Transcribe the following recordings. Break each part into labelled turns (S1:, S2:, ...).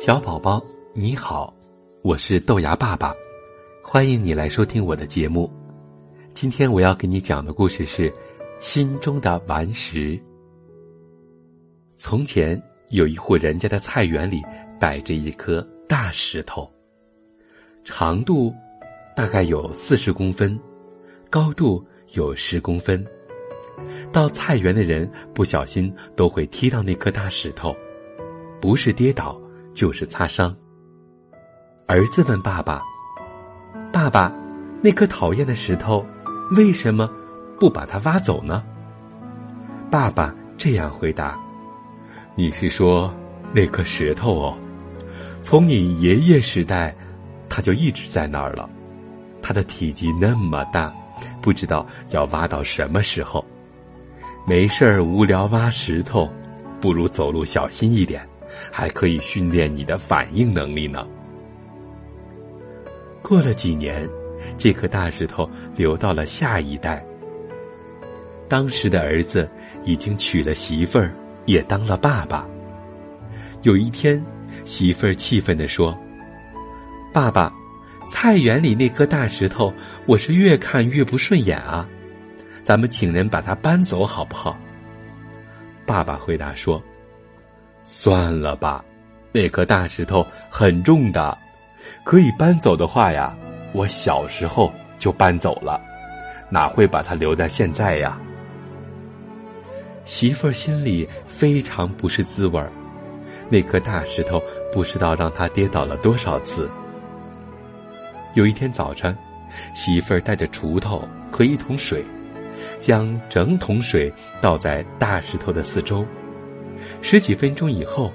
S1: 小宝宝，你好，我是豆芽爸爸，欢迎你来收听我的节目。今天我要给你讲的故事是《心中的顽石》。从前有一户人家的菜园里摆着一颗大石头，长度大概有四十公分，高度有十公分。到菜园的人不小心都会踢到那颗大石头，不是跌倒。就是擦伤。儿子问爸爸：“爸爸，那颗讨厌的石头，为什么不把它挖走呢？”爸爸这样回答：“你是说那颗石头哦？从你爷爷时代，它就一直在那儿了。它的体积那么大，不知道要挖到什么时候。没事儿无聊挖石头，不如走路小心一点。”还可以训练你的反应能力呢。过了几年，这颗大石头流到了下一代。当时的儿子已经娶了媳妇儿，也当了爸爸。有一天，媳妇儿气愤地说：“爸爸，菜园里那颗大石头，我是越看越不顺眼啊，咱们请人把它搬走好不好？”爸爸回答说。算了吧，那颗大石头很重的，可以搬走的话呀，我小时候就搬走了，哪会把它留在现在呀？媳妇儿心里非常不是滋味儿，那颗大石头不知道让他跌倒了多少次。有一天早晨，媳妇儿带着锄头和一桶水，将整桶水倒在大石头的四周。十几分钟以后，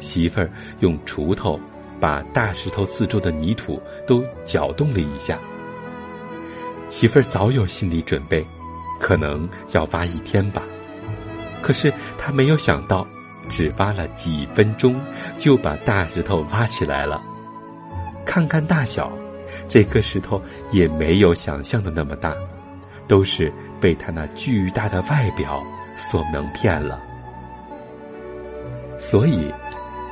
S1: 媳妇儿用锄头把大石头四周的泥土都搅动了一下。媳妇儿早有心理准备，可能要挖一天吧。可是她没有想到，只挖了几分钟就把大石头挖起来了。看看大小，这颗石头也没有想象的那么大，都是被它那巨大的外表所蒙骗了。所以，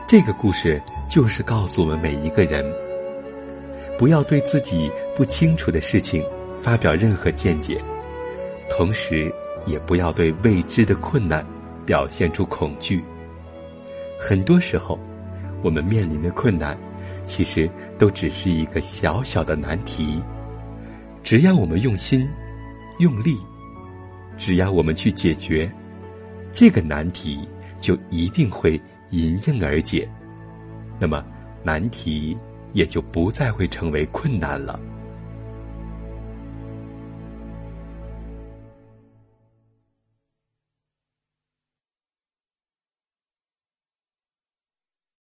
S1: 这个故事就是告诉我们每一个人：不要对自己不清楚的事情发表任何见解，同时也不要对未知的困难表现出恐惧。很多时候，我们面临的困难，其实都只是一个小小的难题。只要我们用心、用力，只要我们去解决这个难题。就一定会迎刃而解，那么难题也就不再会成为困难了。